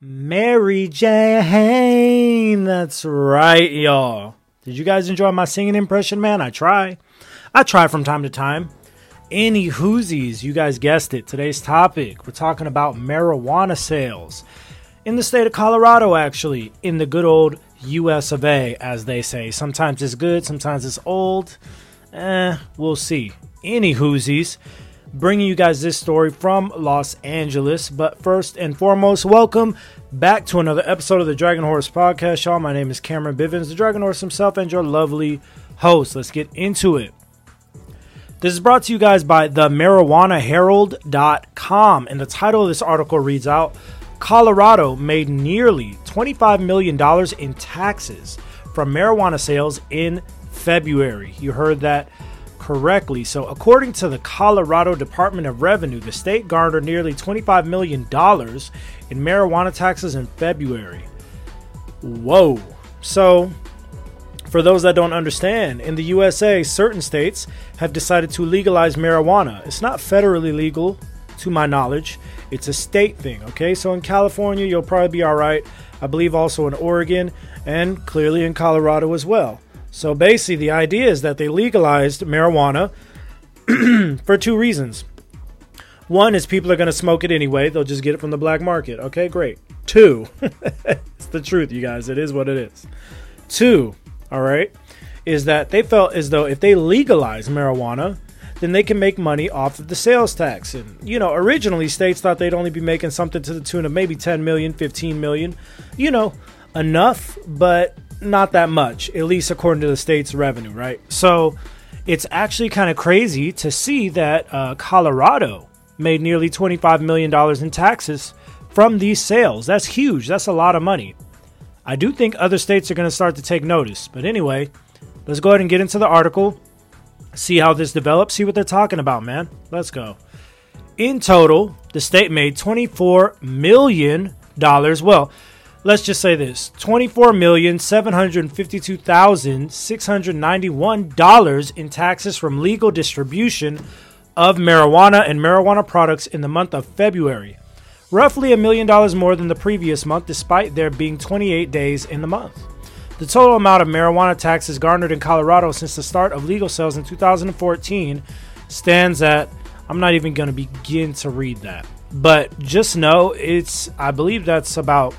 Mary Jane. That's right, y'all. Did you guys enjoy my singing impression, man? I try. I try from time to time. Any whoosies, you guys guessed it. Today's topic, we're talking about marijuana sales in the state of Colorado, actually, in the good old US of A, as they say. Sometimes it's good, sometimes it's old. Eh, we'll see. Any whoosies, bringing you guys this story from Los Angeles. But first and foremost, welcome back to another episode of the Dragon Horse Podcast, y'all. My name is Cameron Bivens, the Dragon Horse himself, and your lovely host. Let's get into it. This is brought to you guys by the marijuanaherald.com, and the title of this article reads out Colorado made nearly $25 million in taxes from marijuana sales in February. You heard that correctly. So, according to the Colorado Department of Revenue, the state garnered nearly $25 million in marijuana taxes in February. Whoa. So, for those that don't understand, in the USA, certain states have decided to legalize marijuana. It's not federally legal, to my knowledge. It's a state thing, okay? So in California, you'll probably be all right. I believe also in Oregon and clearly in Colorado as well. So basically, the idea is that they legalized marijuana for two reasons. One is people are going to smoke it anyway, they'll just get it from the black market. Okay, great. Two, it's the truth, you guys. It is what it is. Two, all right, is that they felt as though if they legalize marijuana, then they can make money off of the sales tax. And, you know, originally states thought they'd only be making something to the tune of maybe 10 million, 15 million. You know, enough, but not that much, at least according to the state's revenue, right? So it's actually kind of crazy to see that uh, Colorado made nearly $25 million in taxes from these sales. That's huge. That's a lot of money. I do think other states are going to start to take notice. But anyway, let's go ahead and get into the article, see how this develops, see what they're talking about, man. Let's go. In total, the state made $24 million. Well, let's just say this $24,752,691 in taxes from legal distribution of marijuana and marijuana products in the month of February. Roughly a million dollars more than the previous month, despite there being 28 days in the month. The total amount of marijuana taxes garnered in Colorado since the start of legal sales in 2014 stands at, I'm not even going to begin to read that. But just know it's, I believe that's about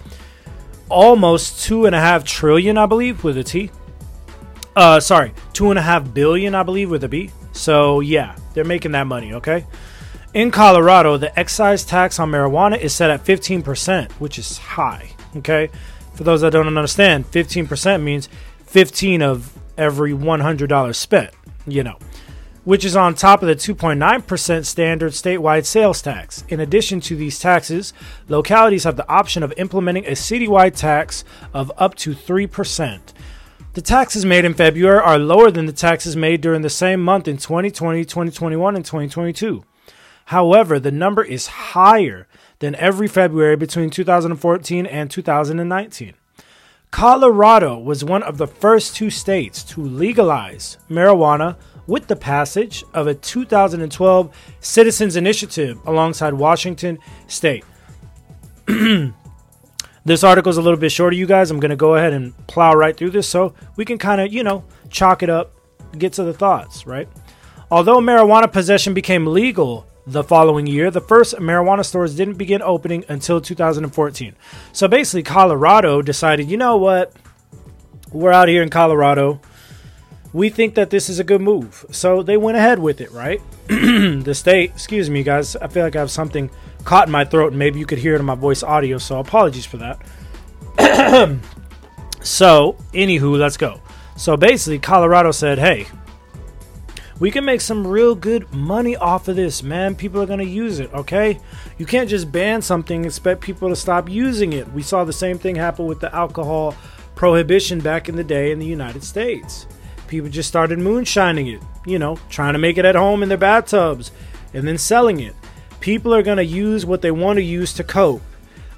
almost two and a half trillion, I believe, with a T. Uh, sorry, two and a half billion, I believe, with a B. So yeah, they're making that money. Okay. In Colorado, the excise tax on marijuana is set at 15%, which is high. Okay. For those that don't understand, 15% means 15 of every $100 spent, you know, which is on top of the 2.9% standard statewide sales tax. In addition to these taxes, localities have the option of implementing a citywide tax of up to 3%. The taxes made in February are lower than the taxes made during the same month in 2020, 2021, and 2022. However, the number is higher than every February between 2014 and 2019. Colorado was one of the first two states to legalize marijuana with the passage of a 2012 Citizens Initiative alongside Washington State. this article is a little bit shorter, you guys. I'm going to go ahead and plow right through this so we can kind of, you know, chalk it up, get to the thoughts, right? Although marijuana possession became legal the following year, the first marijuana stores didn't begin opening until 2014. So basically, Colorado decided, you know what? We're out here in Colorado. We think that this is a good move. So they went ahead with it, right? the state, excuse me, guys, I feel like I have something caught in my throat, and maybe you could hear it in my voice audio, so apologies for that. so, anywho, let's go. So basically, Colorado said, hey, we can make some real good money off of this, man. People are going to use it, okay? You can't just ban something expect people to stop using it. We saw the same thing happen with the alcohol prohibition back in the day in the United States. People just started moonshining it, you know, trying to make it at home in their bathtubs and then selling it. People are going to use what they want to use to cope.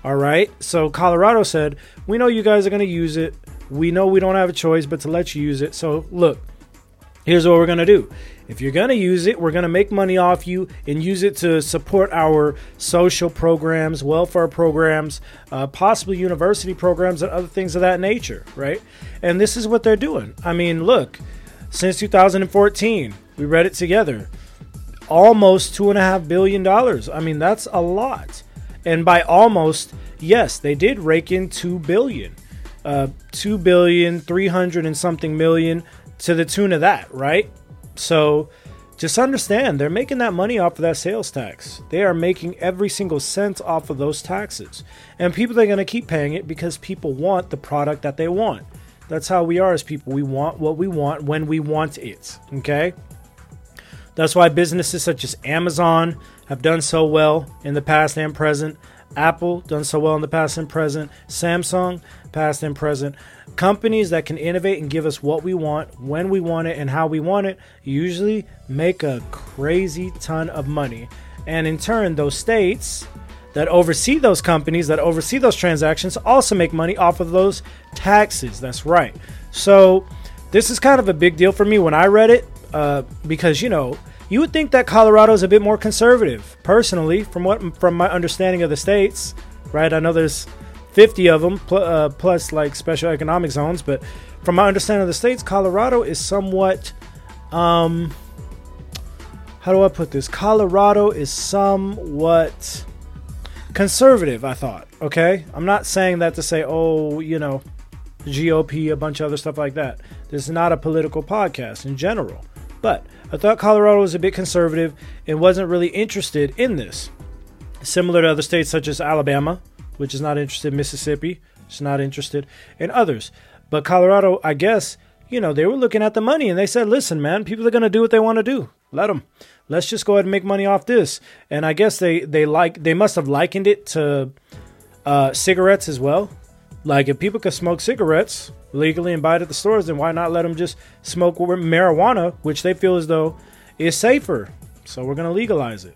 All right. So Colorado said, we know you guys are going to use it. we know we don't have a choice but to let you use it. So, look, here's what we're going to do. If you're going to use it, we're going to make money off you and use it to support our social programs, welfare programs, uh, possibly university programs, and other things of that nature, right? And this is what they're doing. I mean, look, since 2014, we read it together. Almost $2.5 billion. I mean, that's a lot. And by almost, yes, they did rake in $2 billion. Uh, 2 billion, 300 and something million to the tune of that, right? So just understand they're making that money off of that sales tax. They are making every single cent off of those taxes. And people are going to keep paying it because people want the product that they want. That's how we are as people. We want what we want when we want it. Okay? That's why businesses such as Amazon have done so well in the past and present. Apple done so well in the past and present. Samsung, past and present. Companies that can innovate and give us what we want, when we want it, and how we want it usually make a crazy ton of money. And in turn, those states that oversee those companies, that oversee those transactions, also make money off of those taxes. That's right. So, this is kind of a big deal for me when I read it uh, because, you know, you would think that Colorado is a bit more conservative, personally, from what from my understanding of the states. Right? I know there's 50 of them pl- uh, plus like special economic zones, but from my understanding of the states, Colorado is somewhat. Um, how do I put this? Colorado is somewhat conservative. I thought. Okay, I'm not saying that to say, oh, you know, GOP, a bunch of other stuff like that. This is not a political podcast in general. But I thought Colorado was a bit conservative and wasn't really interested in this. Similar to other states such as Alabama, which is not interested, Mississippi is not interested, and others. But Colorado, I guess, you know, they were looking at the money and they said, listen, man, people are going to do what they want to do. Let them. Let's just go ahead and make money off this. And I guess they, they like, they must have likened it to uh, cigarettes as well. Like if people could smoke cigarettes, legally and buy it at the stores, then why not let them just smoke marijuana, which they feel as though is safer? So we're going to legalize it.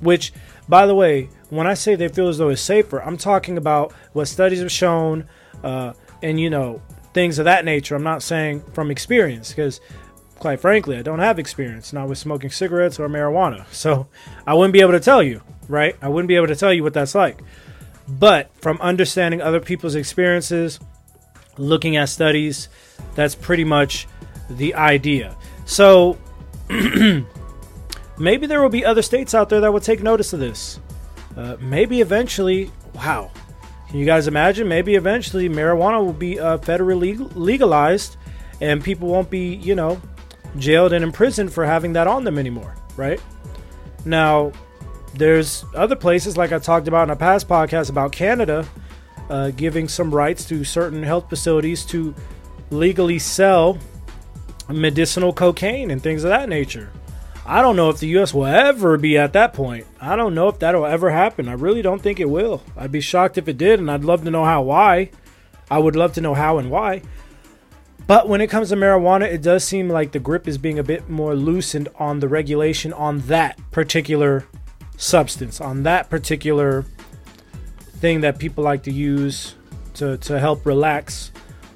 Which, by the way, when I say they feel as though it's safer, I'm talking about what studies have shown uh, and, you know, things of that nature. I'm not saying from experience because, quite frankly, I don't have experience, not with smoking cigarettes or marijuana. So I wouldn't be able to tell you, right? I wouldn't be able to tell you what that's like. But from understanding other people's experiences, looking at studies. That's pretty much the idea. So maybe there will be other states out there that will take notice of this. Uh, maybe eventually, wow. Can you guys imagine? Maybe eventually marijuana will be uh, federally legalized and people won't be, you know, jailed and imprisoned for having that on them anymore, right? Now, there's other places like I talked about in a past podcast about Canada uh, giving some rights to certain health facilities to legally sell medicinal cocaine and things of that nature. I don't know if the U.S. will ever be at that point. I don't know if that'll ever happen. I really don't think it will. I'd be shocked if it did, and I'd love to know how, why. I would love to know how and why. But when it comes to marijuana, it does seem like the grip is being a bit more loosened on the regulation on that particular substance, on that particular thing that people like to use to, to help relax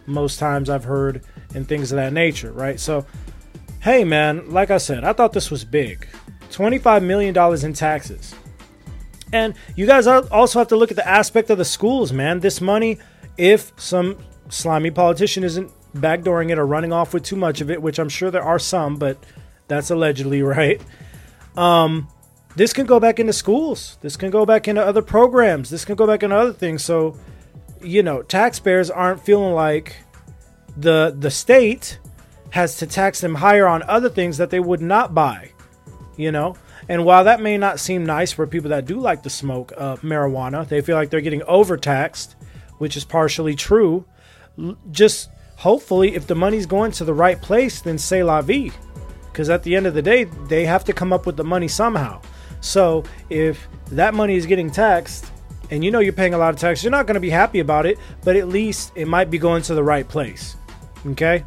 most times I've heard and things of that nature, right? So, hey man, like I said, I thought this was big. $25 million in taxes. And you guys also have to look at the aspect of the schools, man. This money, if some slimy politician isn't backdooring it or running off with too much of it, which I'm sure there are some, but that's allegedly, right? Um, this can go back into schools. This can go back into other programs. This can go back into other things. So, you know, taxpayers aren't feeling like the the state has to tax them higher on other things that they would not buy. You know, and while that may not seem nice for people that do like to smoke uh, marijuana, they feel like they're getting overtaxed, which is partially true. Just hopefully, if the money's going to the right place, then say la vie. Because at the end of the day, they have to come up with the money somehow. So if that money is getting taxed, and you know you're paying a lot of tax, you're not going to be happy about it, but at least it might be going to the right place. Okay?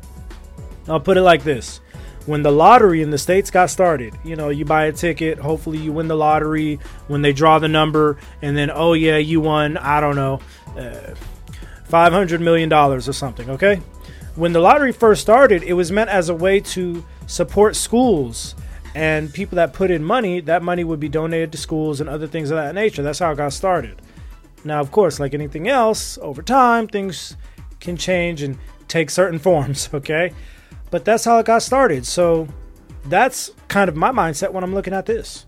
I'll put it like this. When the lottery in the States got started, you know, you buy a ticket, hopefully you win the lottery when they draw the number, and then, oh yeah, you won, I don't know, uh, $500 million or something, okay? When the lottery first started, it was meant as a way to support schools and people that put in money, that money would be donated to schools and other things of that nature. That's how it got started. Now, of course, like anything else, over time, things can change and take certain forms, okay? But that's how it got started. So that's kind of my mindset when I'm looking at this.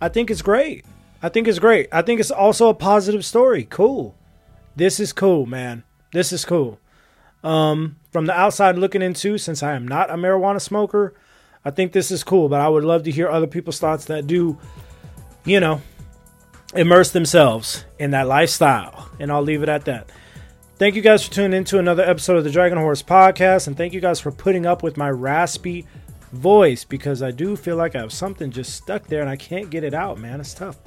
I think it's great. I think it's great. I think it's also a positive story. Cool. This is cool, man. This is cool. Um, from the outside looking into, since I am not a marijuana smoker, I think this is cool. But I would love to hear other people's thoughts that do, you know, immerse themselves in that lifestyle. And I'll leave it at that. Thank you guys for tuning in to another episode of the Dragon Horse Podcast. And thank you guys for putting up with my raspy voice because I do feel like I have something just stuck there and I can't get it out, man. It's tough.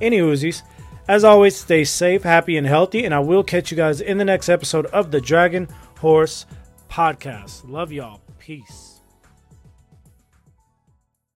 Any Uzis, as always, stay safe, happy, and healthy. And I will catch you guys in the next episode of the Dragon Horse Podcast. Love y'all. Peace.